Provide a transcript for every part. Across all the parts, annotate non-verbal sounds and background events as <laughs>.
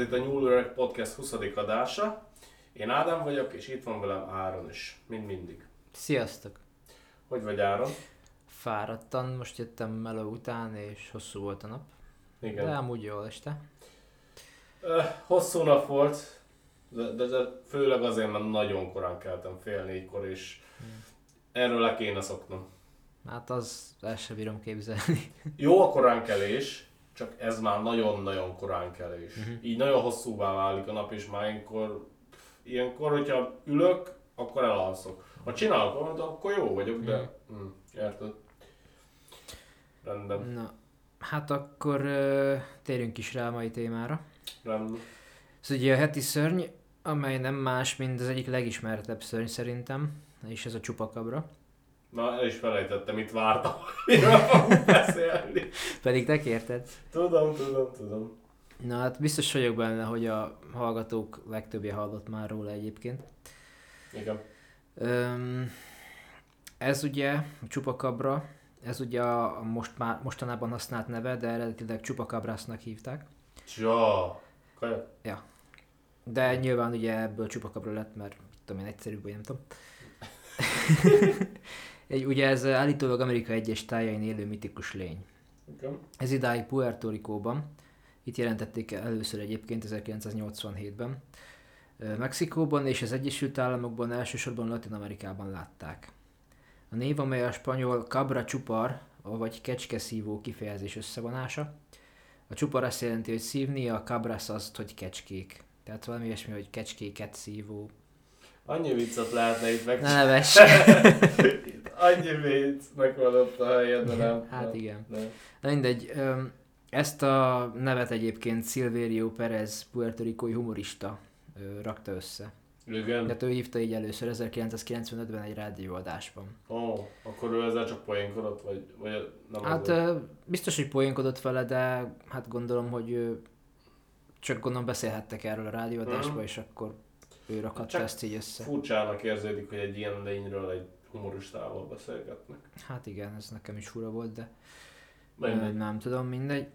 ez itt a Nyúlőreg Podcast 20. adása. Én Ádám vagyok, és itt van velem Áron is, mint mindig. Sziasztok! Hogy vagy Áron? Fáradtan, most jöttem meló után, és hosszú volt a nap. Igen. De amúgy jól este. Hosszú nap volt, de, de, de főleg azért, mert nagyon korán keltem, fél négykor, és erről le kéne szoknom. Hát az el sem bírom képzelni. Jó a koránkelés, csak ez már nagyon-nagyon koránkelés. Mhm. Így nagyon hosszúvá válik a nap, és már ilyenkor, ilyenkor hogyha ülök, akkor elalszok. Ha csinálok valamit, akkor jó vagyok, de... Mm, érted? Rendben. Na, hát akkor ö, térjünk is rá a mai témára. Rendben. Ez ugye a heti szörny, amely nem más, mint az egyik legismertebb szörny szerintem, és ez a csupakabra. Na, el is felejtettem, itt vártam, <laughs> beszélni. Pedig te kérted. Tudom, tudom, tudom. Na hát biztos vagyok benne, hogy a hallgatók legtöbbje hallott már róla egyébként. Igen. Öm, ez ugye csupakabra, ez ugye a most már, mostanában használt neve, de eredetileg csupakabrásznak hívták. Csa. Kaja? De nyilván ugye ebből csupakabra lett, mert tudom én, egyszerűbb, vagy nem tudom. <laughs> Egy, ugye ez állítólag Amerika egyes tájain élő mitikus lény. Igen. Ez idáig Puerto Ricóban, itt jelentették el először egyébként 1987-ben, Ö, Mexikóban és az Egyesült Államokban, elsősorban Latin Amerikában látták. A név, amely a spanyol cabra csupar, vagy kecskeszívó kifejezés összevonása. A csupar azt jelenti, hogy szívni, a cabras azt, hogy kecskék. Tehát valami ilyesmi, hogy kecskéket szívó. Annyi viccet lehetne itt meg... Ne neves! <laughs> Annyi vicc megvan ott a helyen, de nem. Hát nem, igen. Nem. Na mindegy, ezt a nevet egyébként Silverio Perez, Puerto Ricói humorista rakta össze. Igen. De ő hívta így először 1995-ben egy rádióadásban. Ó, akkor ő ezzel csak poénkodott, vagy, vagy nem Hát az volt? ö, biztos, hogy poénkodott vele, de hát gondolom, hogy csak gondolom beszélhettek erről a rádióadásban, Mhm. és akkor ő rakhatta Csak ezt így össze. Furcsának érződik, hogy egy ilyen lényről egy humoristával beszélgetnek. Hát igen, ez nekem is fura volt, de Mindegy. Nem tudom, mindegy.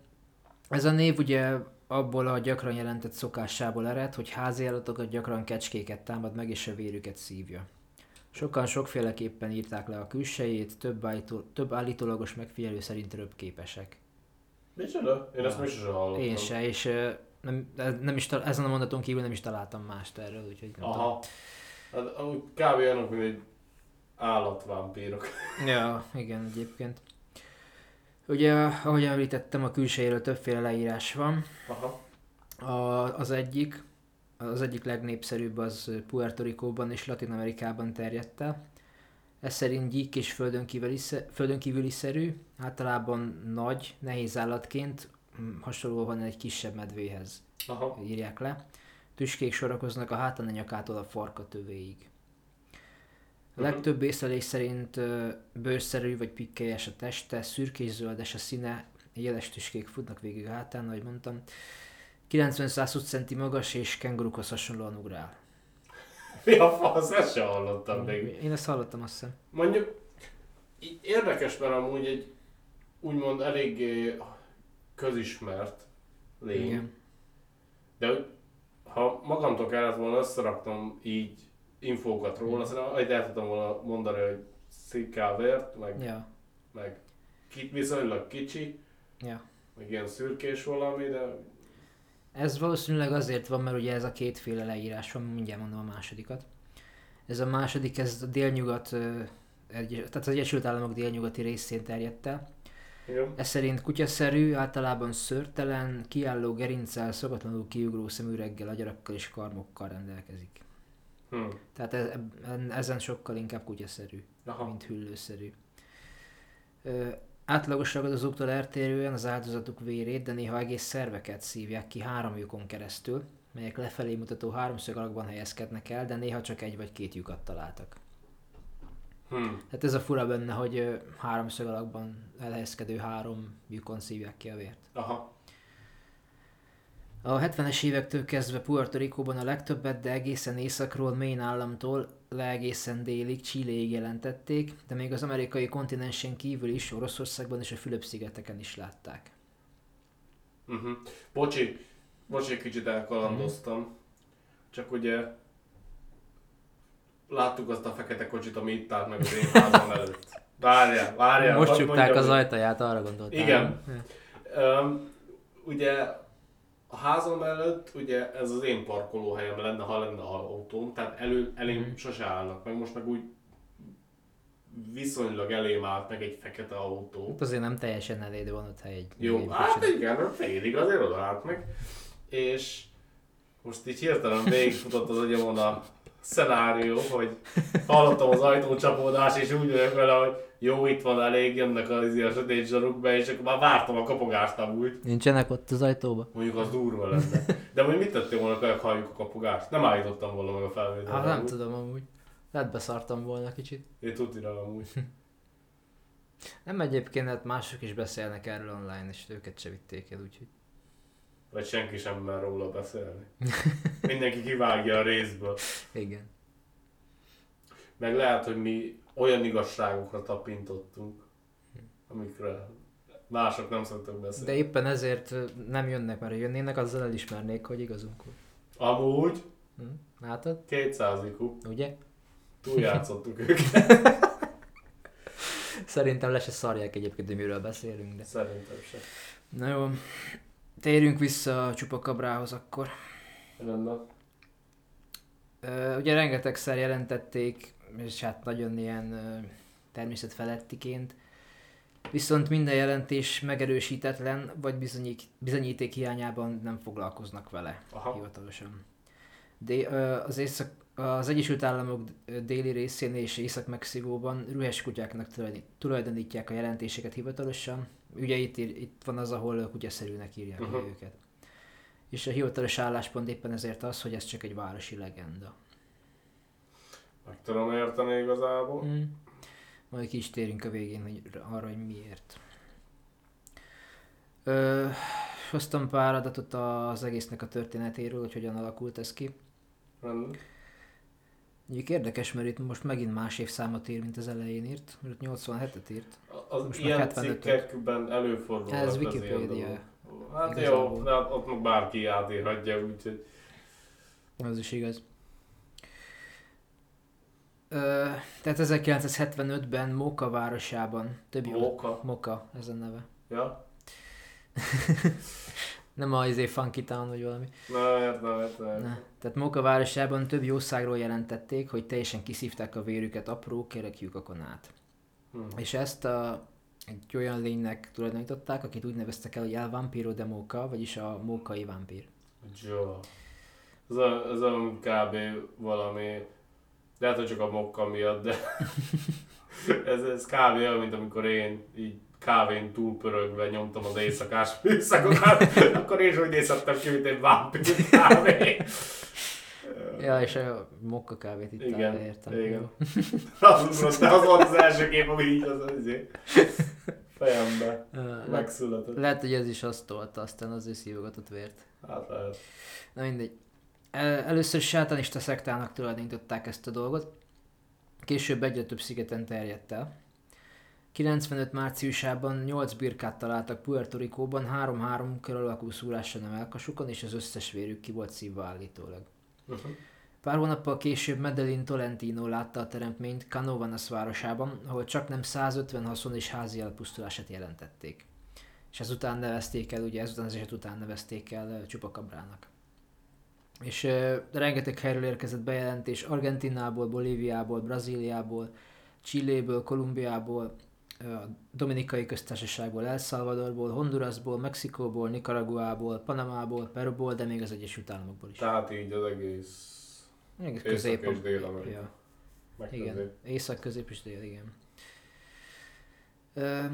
Ez a név ugye abból a gyakran jelentett szokásából ered, hogy házi állatokat gyakran kecskéket támad meg és a vérüket szívja. Sokan sokféleképpen írták le a külsejét, több, állító, több állítólagos megfigyelő szerint röpképesek. Micsoda? Én ezt Ja. még sosem hallottam. Én se, és nem, nem is, ezen a mondaton kívül nem is találtam mást erről, úgyhogy nem Aha. Hát amúgy kb. olyanok, mint egy állatvámpírok. tudom. <laughs> Ja, igen, egyébként. Ugye, ahogy említettem, a külsejéről többféle leírás van. Aha. A, az egyik, az egyik legnépszerűbb az Puerto Ricóban és Latin Amerikában terjedt el. Ez szerint gyík és földön kívüli, földön kívüli szerű, általában nagy, nehéz állatként, mm, hasonlóan egy kisebb medvéhez Aha. írják le. Tüskék sorakoznak a hátán a nyakától a farka tövéig. A Mhm. legtöbb észlelés szerint bőrszerű vagy pikkelyes a teste, szürkés-zöldes a színe, jeles tüskék futnak végig a hátán, ahogy mondtam. 90-120 cm magas és kengurukhoz hasonlóan ugrál. <laughs> Mi a fasz? Ezt sem hallottam még. Én ezt hallottam azt hiszem. Mondjuk, érdekes, mert amúgy egy úgymond eléggé közismert lény. Igen. De ha magamtól kellett volna összeraknom így infókat róla, Mhm. szerintem egy el tudtam volna mondani, hogy szikávért, meg, Ja, meg ki, viszonylag kicsi, ja. meg ilyen szürkés valami, de Ez valószínűleg azért van, mert ugye ez a kétféle leírás van, mindjárt mondom a másodikat. Ez a második, ez a délnyugat, tehát az Egyesült Államok délnyugati részén terjedt el. Igen. Ez szerint kutyaszerű, általában szörtelen, kiálló gerinccel, szokatlanul kiugró szemüreggel, agyarakkal és karmokkal rendelkezik. Hm. Tehát ez, ezen sokkal inkább kutyaszerű, Aha. mint hüllőszerű. Ö, átlagos ragadozóktól eltérően az áldozatuk vérét, de néha egész szerveket szívják ki három lyukon keresztül, melyek lefelé mutató háromszög alakban helyezkednek el, de néha csak egy vagy két lyukat találtak. Hm. Tehát ez a fura benne, hogy háromszög alakban elhelyezkedő három lyukon szívják ki a vért. Aha. A 70-es évektől kezdve Puerto Ricóban a legtöbbet, de egészen északról, Maine államtól le egészen délig, Chileig jelentették, de még az amerikai kontinensen kívül is, Oroszországban és a Fülöp-szigeteken is látták. Uh-huh. Bocsi, most egy kicsit elkalandoztam. Csak ugye láttuk azt a fekete kocsit, ami itt állt meg az én házam előtt. Várjál, várjál. Most csukták az ajtaját, arra gondoltál. Igen. Um, ugye a házam előtt ugye ez az én parkolóhelyem lenne, ha lenne autóm, tehát elő, elém Mhm. sose állnak meg, most meg úgy viszonylag elém állt meg egy fekete autó. Hát azért nem teljesen eléd van ott egy Jó, hát kocsinak. igen, félig azért oda állt meg. És most így hirtelen végigfutott az agyamon a szenárió, hogy hallottam az ajtócsapódás, és úgy vagyok vele, hogy jó, itt van elég, jönnek az ilyen sötét zsaruk be, és akkor már vártam a kapogást amúgy. Nincsenek ott az ajtóba? Mondjuk az durva lenne. De hogy mit tettél volna, hogy halljuk a kapogást? Nem állítottam volna meg a felvételt. Hát nem amúgy. tudom amúgy. Lehet beszartam volna kicsit. Én tudira amúgy. Nem egyébként, hát mások is beszélnek erről online, és őket se vitték el, úgyhogy. Vagy senki sem mer róla beszélni. <laughs> Mindenki kivágja a részből. Igen. Meg lehet, hogy mi olyan igazságokra tapintottunk, amikre mások nem szoktak beszélni. De éppen ezért nem jönnek, mert ha jönnének, azzal elismernék, hogy igazunk volt. Amúgy Hm? Látod? 200 IQ, Ugye? túljátszottuk <laughs> őket. Szerintem le se szarják egyébként, hogy miről beszélünk, de... Szerintem se. Na jó, térjünk vissza a csupakabrához akkor. Rendben. Ugye rengetegszer jelentették, és hát nagyon ilyen természetfelettiként, viszont minden jelentés megerősítetlen, vagy bizonyíték, bizonyíték hiányában nem foglalkoznak vele Aha. hivatalosan. De, az, észak, az Egyesült Államok déli részén és Észak-Mexikóban rühes kutyáknak tulajdonítják a jelentéseket hivatalosan. Ugye itt, itt van az, ahol kutyaszerűnek írják uh-huh. Őket. És a hivatalos álláspont éppen ezért az, hogy ez csak egy városi legenda. Meg tudom érteni igazából. Mm. Majd ki is térünk a végén hogy arra, hogy miért. Ö, hoztam pár adatot az egésznek a történetéről, hogy hogyan alakult ez ki. Rendben. Mondjuk érdekes, mert itt most megint más évszámot ír, mint az elején írt, mert 87-et írt. Az Most ilyen 75-ök. cikkekben előfordul. Ez Wikipédia. Hát Igazából. jó, de ott meg bárki átírhatja, úgyhogy Az is igaz. Ö, tehát 1975-ben Moka városában, több jó... Moka. Moka, ez a neve. Ja? <laughs> Nem a izé Funky Town vagy valami. Na, értem, értem. értem. Ne. Tehát Moka városában több jószágról jelentették, hogy teljesen kiszívták a vérüket apró kereklyukakon át. Hm. És ezt a, egy olyan lénynek tulajdonították, akit úgy neveztek el, hogy El Vampiro de Moka, vagyis a mókai vámpír. Jó. Ez, a, ez a kb. valami, lehet, hogy csak a mokka miatt, de <laughs> ez, ez kb. olyan, mint amikor én így kávén túlpörögve nyomtam az éjszakás műszakokat, akkor én is úgy nézhettem ki, mint egy vámpír kávé. Ja, és a mokka kávét itt Igen, értem. igen. Az, az volt az első kép, ami így az, az fejembe megszületett. Lehet, hogy ez is azt tolta, aztán az ő szívogatott vért. Hát lehet. Na mindegy. El- Először sátanista szektának tulajdonították ezt a dolgot, később egyre több szigeten terjedt el. 95 márciusában 8 birkát találtak Puerto Ricóban, 3-3 kör alakú szúrással a melkasukon, és az összes vérük ki volt szívva állítólag. Uh-huh. Pár hónappal később Medellin Tolentino látta a teremtményt Canovanas városában, ahol csak nem 150 haszon és házi elpusztulását jelentették. És ezután nevezték el, ugye ezután az eset után nevezték el ö, csupakabrának. És uh, rengeteg helyről érkezett bejelentés Argentinából, Bolíviából, Brazíliából, Chiléből, Kolumbiából, Dominikai Köztársaságból, El Salvadorból, Hondurasból, Mexikóból, Nicaraguából, Panamából, Peruból, de még az Egyesült Államokból is. Tehát így az egész Észak közép és Dél-Amerika. Ja, igen. Észak, közép és dél, igen. Ö,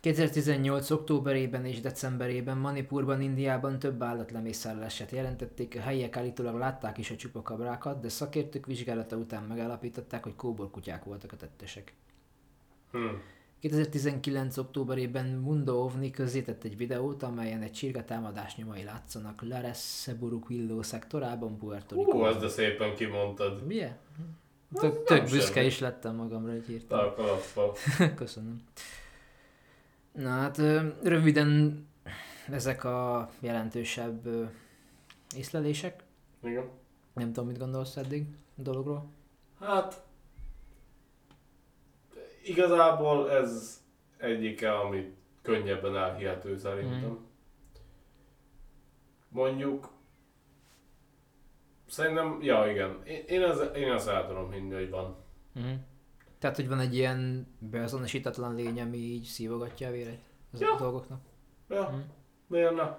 2018. októberében és decemberében Manipurban, Indiában több állatlemészárlását jelentették, a helyiek állítólag látták is a csupakabrákat, de szakértők vizsgálata után megállapították, hogy kóborkutyák voltak a tettesek. Hm. 2019. októberében Mundo OVNI közzétett egy videót, amelyen egy csirga támadás nyomai látszanak Lares Seburuquillo szektorában, Puerto Hú, Rico. ezt de szépen kimondtad. Milyen? Az Tök, tök büszke semmi. is lettem magamra, hogy írtam. <laughs> Köszönöm. Na hát röviden ezek a jelentősebb észlelések. Igen. Nem tudom, mit gondolsz eddig a dologról. Hát igazából ez egyike, ami könnyebben elhihető szerintem. Mm. Mondjuk szerintem, ja igen, én, én, ez, én ezt el tudom hinni, hogy van. Uh-huh. Tehát, hogy van egy ilyen beazonosítatlan lény, ami így szívogatja a vére az Ja. a dolgoknak. Ja, Mm. miért ne?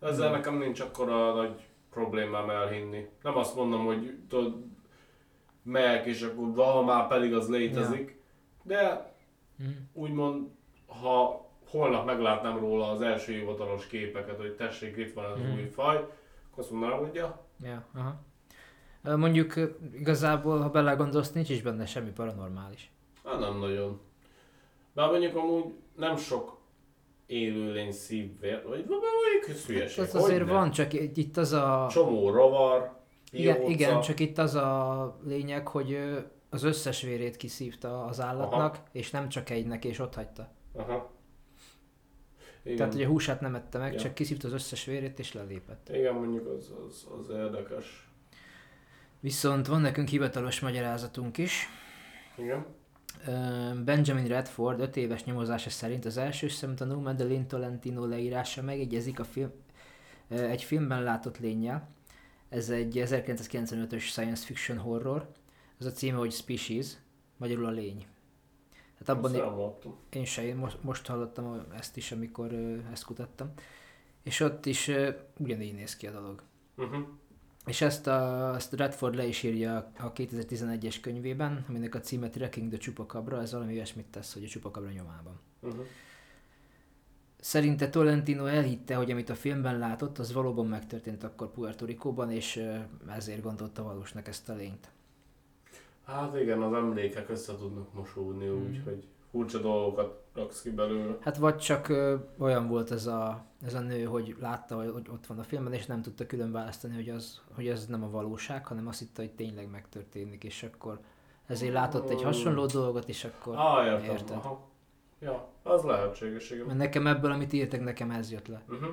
Ezzel Mm. nekem nincs akkora nagy problémám elhinni. Nem azt mondom, hogy tudod, melyek és akkor valaha már pedig az létezik, de Uh-huh. úgymond, ha holnap meglátnám róla az első hivatalos képeket, hogy tessék, itt van az Mhm. új faj, akkor azt mondanám, hogy ja, Ja, aha. Mondjuk igazából, ha belegondolsz, nincs is benne semmi paranormális. hát nem nagyon. Bár mondjuk amúgy nem sok élőlény szívvér, vagy mondjuk hülyeség. Ez azért hogyne? van, csak itt az a... Csomó rovar, Igen, igen, csak itt az a lényeg, hogy az összes vérét kiszívta az állatnak, Aha. és nem csak egynek, és ott hagyta. Aha. Igen. Tehát, hogy a húsát nem ette meg, Ja. csak kiszívta az összes vérét, és lelépett. Igen, mondjuk az, az, az érdekes. Viszont van nekünk hivatalos magyarázatunk is. Igen. Benjamin Redford 5 éves nyomozása szerint az első szemtanú Madeline Tolentino leírása megegyezik a film, egy filmben látott lényel. Ez egy 1995-ös science fiction horror. Az a címe, hogy Species, magyarul a lény. Hát abban láttam. én se, én most, most hallottam ezt is, amikor ezt kutattam. És ott is ugyanígy néz ki a dolog. Uh-huh. És ezt, a, ezt Redford le is írja a 2011-es könyvében, aminek a címe Tracking the Chupacabra, ez valami olyasmit tesz, hogy a Chupacabra nyomában. Uh-huh. Szerinte Tolentino elhitte, hogy amit a filmben látott, az valóban megtörtént akkor Puerto Ricóban, és ezért gondolta valósnak ezt a lényt. Hát igen, az emlékek össze tudnak mosódni Mhm. úgy, hogy furcsa dolgokat raksz ki belőle. Hát vagy csak ö, olyan volt ez a, ez a nő, hogy látta, hogy, ott van a filmben, és nem tudta külön választani, hogy az, hogy az nem a valóság, hanem azt hitte, hogy tényleg megtörténik, és akkor ezért látott egy hasonló dolgot, és akkor... Ah, értem. érted. Aha. Ja, az lehetséges, igen. Mert nekem ebből, amit írtak, nekem ez jött le. Uh-huh.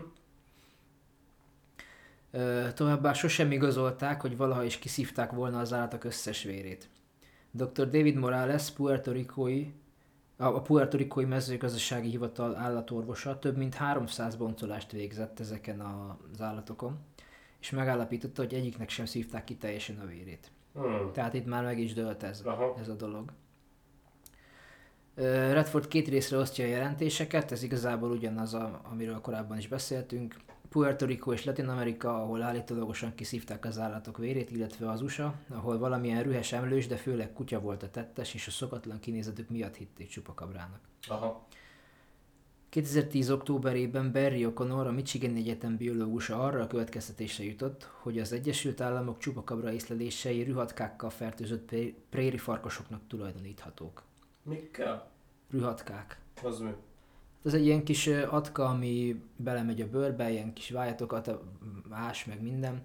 Ö, továbbá sosem igazolták, hogy valaha is kiszívták volna az állatok összes vérét. Dr. David Morales, Puerto Ricói, a a Puerto Ricói mezőgazdasági hivatal állatorvosa több mint 300 boncolást végzett ezeken az állatokon, és megállapította, hogy egyiknek sem szívták ki teljesen a vérét. Hmm. Tehát itt már meg is dölt ez, Aha. ez a dolog. Redford két részre osztja a jelentéseket, ez igazából ugyanaz, a, amiről korábban is beszéltünk. Puerto Rico és Latin Amerika, ahol állítólagosan kiszívták az állatok vérét, illetve az USA, ahol valamilyen rühes emlős, de főleg kutya volt a tettes, és a szokatlan kinézetük miatt hitték csupakabrának. Aha. 2010. októberében Barry O'Connor, a Michigan Egyetem biológusa arra a következtetésre jutott, hogy az Egyesült Államok csupakabra észlelései rühatkákkal fertőzött pré- préri farkasoknak tulajdoníthatók. Mikkel? Rühatkák. Az mi? Ez egy ilyen kis atka, ami belemegy a bőrbe, ilyen kis vájatokat, ö, ás, meg minden,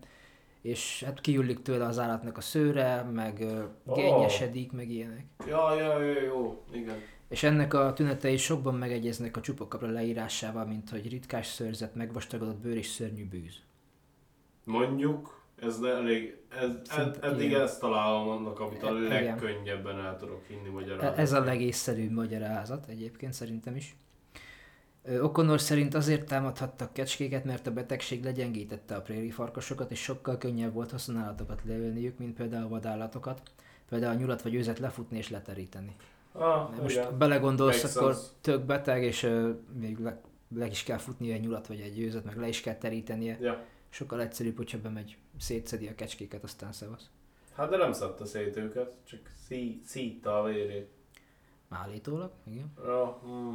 és hát kiüllik tőle az állatnak a szőre, meg gennyesedik, meg ilyenek. Ja, ja, ja, jó, igen. És ennek a tünetei sokban megegyeznek a csupakabra leírásával, mint hogy ritkás szőrzet, megvastagodott bőr és szörnyű bűz. Mondjuk, ez de elég, ez, ed, Szint- eddig igen. ezt találom annak, amit a E- legkönnyebben el tudok hinni magyarázni. Ez a legészszerűbb magyarázat egyébként szerintem is. Ö, O'Connor szerint azért támadhattak kecskéket, mert a betegség legyengítette a préri farkasokat, és sokkal könnyebb volt haszonállatokat leölniük, mint például vadállatokat. Például a nyulat vagy őzet lefutni és leteríteni. Ah, Most igen. belegondolsz, Makes akkor sense. tök beteg, és ö, még le, le is kell futnia egy nyulat vagy egy őzet, meg le is kell terítenie. Ja. Sokkal egyszerűbb, hogyha bemegy, szétszedi a kecskéket, aztán szevasz. Hát de nem szedte szét őket, csak szí, szítta a vérét. Állítólag, igen. Ja, mm,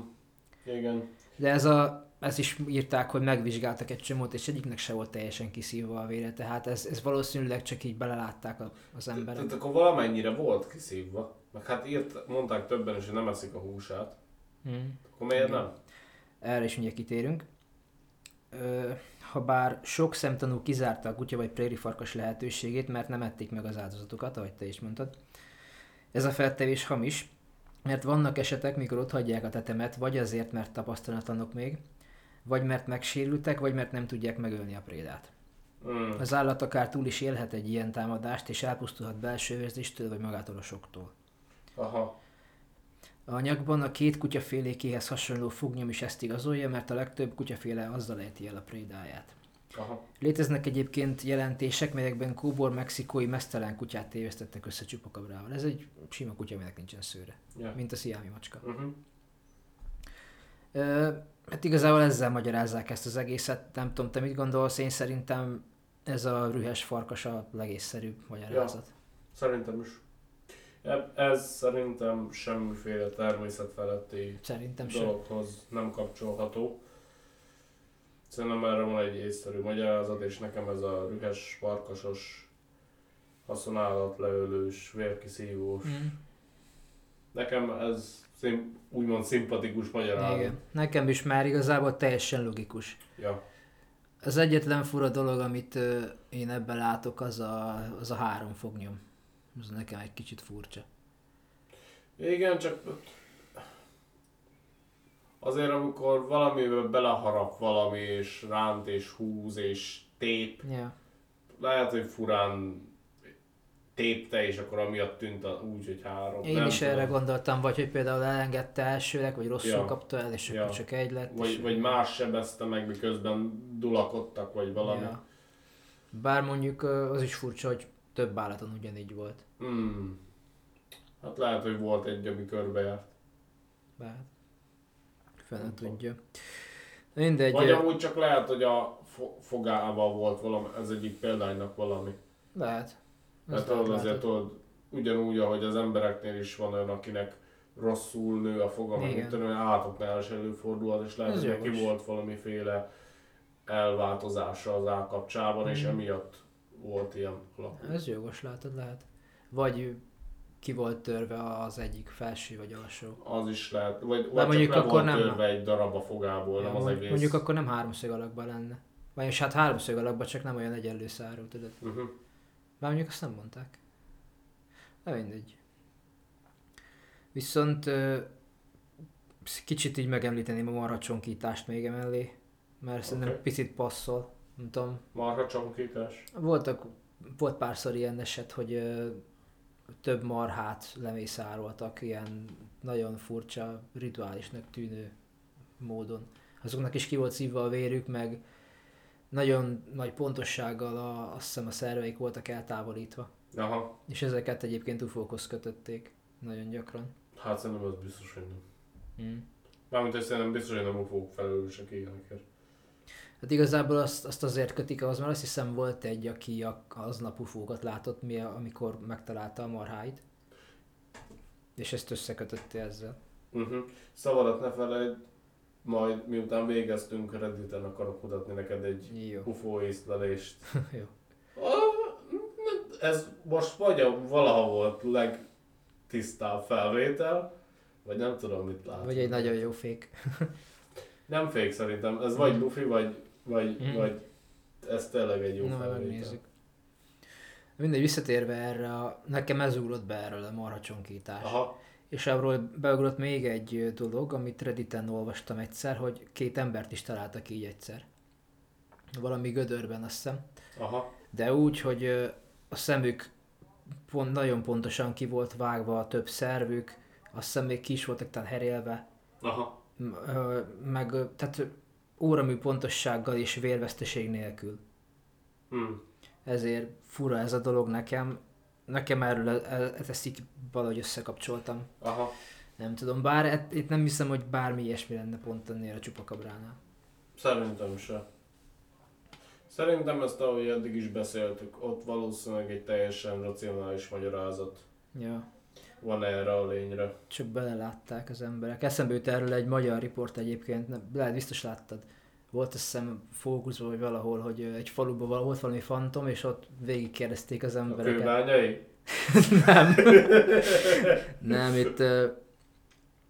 igen. De ez, a, ezt is írták, hogy megvizsgáltak egy csomót, és egyiknek se volt teljesen kiszívva a vére, tehát ez, ez valószínűleg csak így belelátták az emberek. Tehát akkor valamennyire volt kiszívva. Meg hát írt, mondták többen is, hogy nem eszik a húsát. Hmm. Akkor miért nem? Erre is mindjárt kitérünk. Ö, ha bár sok szemtanú kizárta a kutya vagy préri farkas lehetőségét, mert nem ették meg az áldozatokat, ahogy te is mondtad. Ez a feltevés hamis, mert vannak esetek, mikor ott hagyják a tetemet, vagy azért, mert tapasztalatlanok még, vagy mert megsérültek, vagy mert nem tudják megölni a prédát. Mm. Az állat akár túl is élhet egy ilyen támadást, és elpusztulhat belső vérzéstől vagy magától a soktól. Aha. A anyagban a két kutyafélékéhez hasonló fognyom is ezt igazolja, mert a legtöbb kutyaféle azzal ejti el a prédáját. Aha. Léteznek egyébként jelentések, melyekben kóbor mexikói mesztelen kutyát tévesztettek össze csupakabrával. Ez egy sima kutya, aminek nincsen szőre, Ja. mint a sziámi macska. Uh-huh. Ö, hát igazából ezzel magyarázzák ezt az egészet. Nem tudom, te mit gondolsz, én szerintem ez a rühes farkas a legészszerűbb magyarázat. Szerintem is. Eb- Ez szerintem semmiféle természetfeletti Szerintem sem. dologhoz nem kapcsolható. Szerintem erre van egy észszerű magyarázat, és nekem ez a rühes, farkasos, haszonállatleölős, vérkiszívós. Mm. Nekem ez szim, úgymond szimpatikus magyarázat. Igen. Nekem is már igazából teljesen logikus. Ja. Az egyetlen fura dolog, amit ö, én ebben látok, az a, az a három fognyom. Az nekem egy kicsit furcsa. Igen, csak azért amikor valamivel beleharap valami, és ránt, és húz, és tép, Ja. lehet, hogy furán tépte, és akkor amiatt tűnt a, úgy, hogy három. Én nem is tudom. erre gondoltam, vagy hogy például elengedte elsőleg, vagy rosszul Ja. kapta el, és Ja. akkor csak egy lett. és- Vagy, vagy más sebezte meg, miközben dulakodtak, vagy valami. Ja. Bár mondjuk az is furcsa, hogy több állaton ugyanígy volt. Hmm. Hát lehet, hogy volt egy, ami körbejárt. Bár fel nem Nem tudom. tudja. Mindegy. Vagy amúgy csak lehet, hogy a fo- fogával volt valami, ez egyik példánynak valami. Lehet. Mert lehet, azért tudod, ugyanúgy, ahogy az embereknél is van olyan, akinek rosszul nő a foga, meg tudom, olyan állatoknál is előfordulhat, és lehet, Ez hogy neki volt valamiféle elváltozása az állkapcsában, és Mhm. emiatt volt ilyen alakú. Ez jogos, látod, lehet. Vagy ki volt törve az egyik felső vagy alsó. Az is lehet, vagy, vagy mondjuk csak akkor nem- törve egy darab a fogából, Ja, nem az egész. Mondjuk akkor nem háromszög alakban lenne. Vagyis hát háromszög alakban, csak nem olyan egyenlő szárú, tudod. Uh-huh. Bár mondjuk azt nem mondták. Na mindegy. Viszont kicsit így megemlíteném a marhacsonkítást még emellé, mert szerintem Oké. picit passzol. Nem tudom, Marha csonkítás. voltak, volt párszor ilyen eset, hogy több marhát lemészároltak ilyen nagyon furcsa, rituálisnak tűnő módon. Azoknak is ki volt szívva a vérük, meg nagyon nagy pontossággal a, azt hiszem a szerveik voltak eltávolítva. Aha, És ezeket egyébként ufókhoz kötötték nagyon gyakran. hát szerintem az biztos, hogy nem. Mm. Mármint, hogy szerintem biztos, hogy nem ufók felelősek ilyenekért. Hát igazából azt, azt azért kötik ahhoz, mert azt hiszem volt egy, aki a- aznap ufókat látott, mi, amikor megtalálta a marháit. És ezt összekötötte ezzel. Uh-huh. Szavadat ne felejt, majd miután végeztünk, Redditen akarok mutatni neked egy Jó. UFO észlelést. <laughs> Jó. Ah, Ez most vagy a valaha volt legtisztább felvétel, vagy nem tudom mit látom. Vagy egy nagyon jó fék. Nem fék szerintem, ez vagy Luffy, vagy, vagy, Mhm. vagy ez tényleg egy jó Na, felvétel. megnézzük. Mindegy, visszatérve erre, a, nekem ez ugrott be erről a marhacsonkítás. Aha, És arról beugrott még egy dolog, amit Redditen olvastam egyszer, hogy két embert is találtak így egyszer. Valami gödörben, azt hiszem. aha, De úgy, hogy a szemük pont, nagyon pontosan ki volt vágva a több szervük, azt hiszem még ki is voltak talán herélve, aha. meg tehát óramű pontossággal és vérveszteség nélkül. Hmm. Ezért fura ez a dolog nekem. Nekem erről e- e- ezt így valahogy összekapcsoltam. Aha. Nem tudom, bár et- itt nem hiszem, hogy bármi ilyesmi lenne pont ennél a csupakabránál. Szerintem se. Szerintem ezt, ahogy eddig is beszéltük, ott valószínűleg egy teljesen racionális magyarázat Ja, van erre a lényre. csak belelátták az emberek. Eszembe jut erről egy magyar riport egyébként, nem, lehet biztos láttad. Volt azt hiszem fókuszban, vagy valahol, hogy egy faluban volt valami fantom, és ott végigkérdezték az A embereket. kőbányai? <laughs> Nem. <laughs> Nem, itt...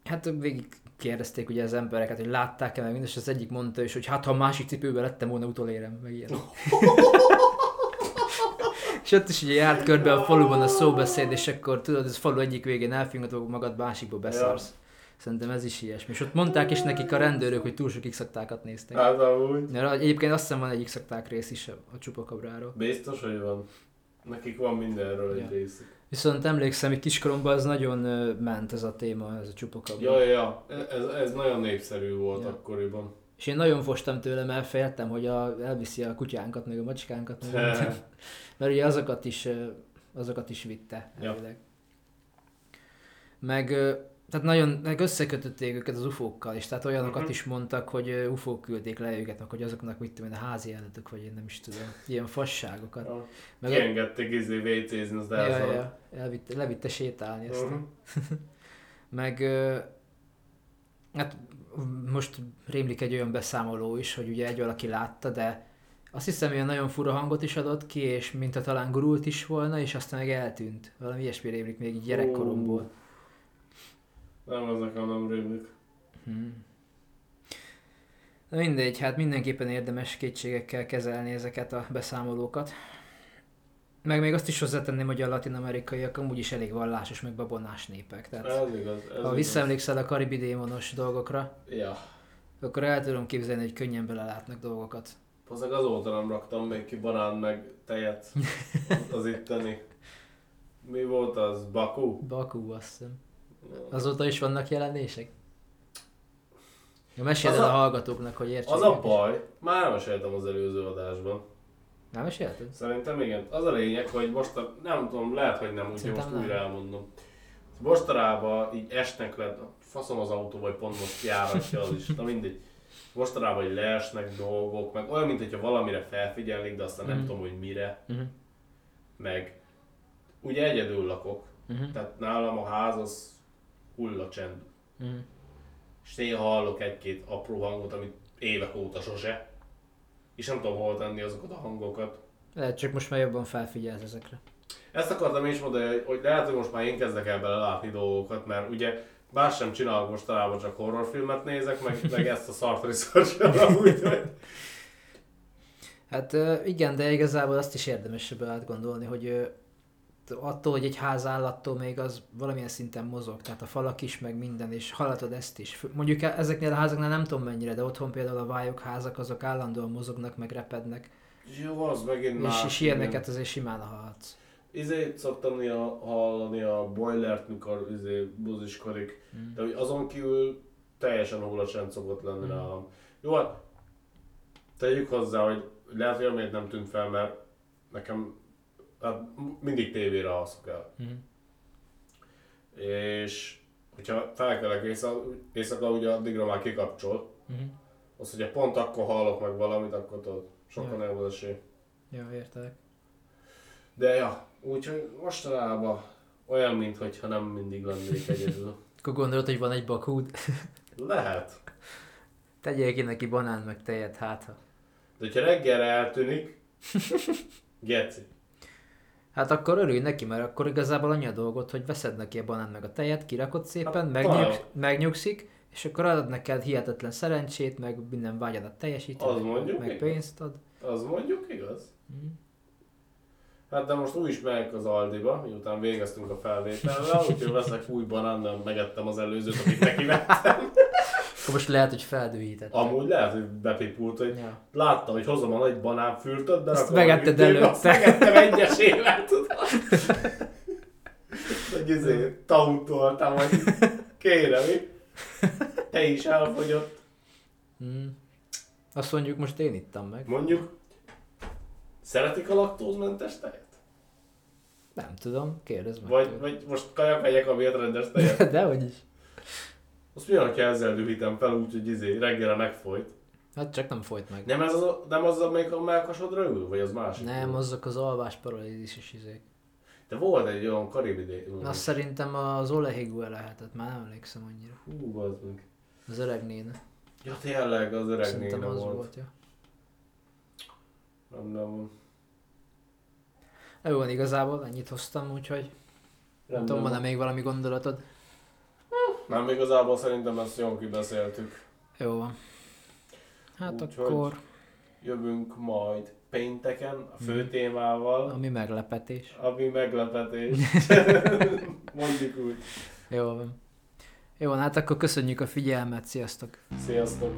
Hát végig kérdezték ugye az embereket, hogy látták-e meg mindest, az egyik mondta is, hogy hát ha a másik cipőben lettem volna utolérem, meg ilyen. <laughs> és ott is ugye járt körbe a faluban a szóbeszéd, és akkor tudod, ez falu egyik végén elfingatod magad, másikba beszarsz. Szerintem ez is ilyesmi. És ott mondták is nekik a rendőrök, hogy túl sok x néztek. Hát amúgy. Egyébként azt hiszem van egy x rész is a, csupakabráról. Biztos, hogy van. Nekik van mindenről egy Ja. részük. Viszont emlékszem, hogy kiskoromban az nagyon ment ez a téma, ez a csupakabra. Ja, ja, ja. Ez, ez nagyon népszerű volt Ja. akkoriban. És én nagyon fostam tőle, mert féltem, hogy a, elviszi a kutyánkat, meg a macskánkat. Meg. <laughs> mert ugye azokat is, azokat is vitte Ja. elvileg. Meg, ö, tehát nagyon meg összekötötték őket az ufókkal is, tehát olyanokat Mhm. is mondtak, hogy ufók küldték le őket, meg hogy azoknak mit tudom én, a házi állatok, vagy én nem is tudom, ilyen fasságokat. Ja. Meg Kiengedték izé WC-zni, az ja, ja, ja, elvitte, levitte sétálni ezt. Mhm. <laughs> Meg ö, hát most rémlik egy olyan beszámoló is, hogy ugye egy valaki látta, de azt hiszem, hogy nagyon fura hangot is adott ki, és mintha talán gurult is volna, és aztán meg eltűnt. Valami ilyesmi rémlik még így gyerekkoromból. Nem, az nekem nem rémlik. Hmm. Na mindegy, hát mindenképpen érdemes kétségekkel kezelni ezeket a beszámolókat. Meg még azt is hozzátenném, hogy a latin-amerikaiak amúgy is elég vallásos, meg babonás népek. Tehát Ez igaz. Ez ha igaz. visszaemlékszel a karibi démonos dolgokra, Ja. akkor el tudom képzelni, hogy könnyen belelátnak dolgokat. Hozzák azóta nem raktam még ki banán meg tejet az itteni. Mi volt az? Baku? Bakú, azt hiszem. Azóta is vannak jelenések? Ja, meséld el a, a- hallgatóknak, hogy értsék. Az a ők is. baj, már nem meséltem az előző adásban. Nem mesélted? Szerintem igen. Az a lényeg, hogy most a, nem tudom, lehet, hogy nem, úgyhogy most nem. újra elmondom. Mostanában így esnek le, faszom az autó, vagy pont most kiáratja az is, na mindegy. Mostanában így leesnek dolgok, meg olyan, mint hogyha valamire felfigyelnék, de aztán nem Mhm. tudom, hogy mire, Uh-huh. meg ugye egyedül lakok, Uh-huh. tehát nálam a ház az hulla csend. Uh-huh. És néha hallok egy-két apró hangot, amit évek óta sose. És nem tudom hol tenni azokat a hangokat. Lehet, csak most már jobban felfigyelsz ezekre. Ezt akartam is mondani, hogy- hogy lehet, hogy most már én kezdek el belelátni dolgokat, mert ugye más sem csinálok mostanában, csak horrorfilmet nézek, meg, meg ezt a szart research Hát igen, de igazából azt is érdemes ebbe átgondolni, hogy attól, hogy egy ház áll, attól még az valamilyen szinten mozog, tehát a falak is, meg minden, és hallatod ezt is. Mondjuk e- ezeknél a házaknál nem tudom mennyire, de otthon például a vályok házak, azok állandóan mozognak, meg repednek, jó, az megint más. és, és ilyeneket azért simán hallhatsz. Izét szoktam néha hallani a boilert, mikor izé buziskodik, Mm. de hogy azon kívül teljesen hullacsend szokott lenni Mm. nálam. Jó, hát tegyük hozzá, hogy lehet, hogy amiért nem tűnt fel, mert nekem hát mindig tévére alszok el. Mm. És hogyha felkelek éjszaka, éjszaka ugye addigra már kikapcsol, Mm. az, hogyha pont akkor hallok meg valamit, akkor tudod, sokkal Ja. nagyobb az esély. Jó, értelek. De ja, úgyhogy mostanában olyan, mintha nem mindig lennék egyedül. Akkor gondolod, hogy van egy bakúd? Lehet. Tegyél ki neki banán meg tejet, hát ha. De hogyha reggelre eltűnik, geci. Hát akkor örülj neki, mert akkor igazából annyi a dolgot, hogy veszed neki a banán meg a tejet, kirakod szépen, Hát, megnyug, talán. megnyugszik, és akkor adod neked hihetetlen szerencsét, meg minden vágyadat teljesít, Az meg, mondjuk meg igaz. pénzt ad. Az mondjuk igaz. Mm. Hát de most úgy is megyek az Aldiba, miután végeztünk a felvétellel, úgyhogy veszek új banán, nem megettem az előzőt, amit neki vettem. Akkor most lehet, hogy feldühített. Amúgy lehet, hogy bepipult, hogy Ja. láttam, hogy hozom a nagy banánfürtöt, de rakom megetted hűtőbe, azt előtte. megettem egyesével, tudod. <laughs> Hogy izé, tauntoltam, hogy kérem? Te is elfogyott. Mm. Azt mondjuk most én ittam meg. Mondjuk, szeretik a laktózmentes tejet? Nem tudom, kérdezd meg. Vagy, vagy most kajak megyek a rendes tejet? <laughs> Dehogy is. Azt mi van, ha ezzel dühítem fel úgy, hogy izé, reggelre megfolyt? Hát csak nem folyt meg. Nem ez az, a- nem az, amelyik a melkasodra ül? Vagy az másik? Nem, azok az alvás paralízis izék. De volt egy olyan karibi Azt szerintem az Olehigua lehetett, már nem emlékszem annyira. Hú, az meg. Az öreg néne. Ja tényleg, az öreg Szerintem néne az volt. volt, ja. Nem, nem. Jó van, igazából ennyit hoztam, úgyhogy nem tudom, van-e még valami gondolatod? Nem, igazából szerintem ezt jól kibeszéltük. Jó van. Hát Úgyhogy- akkor, Jövünk majd pénteken a fő Mhm. témával, ami meglepetés. ami meglepetés. <laughs> Mondjuk úgy. Jó van. Jó, hát akkor köszönjük a figyelmet, sziasztok! Sziasztok!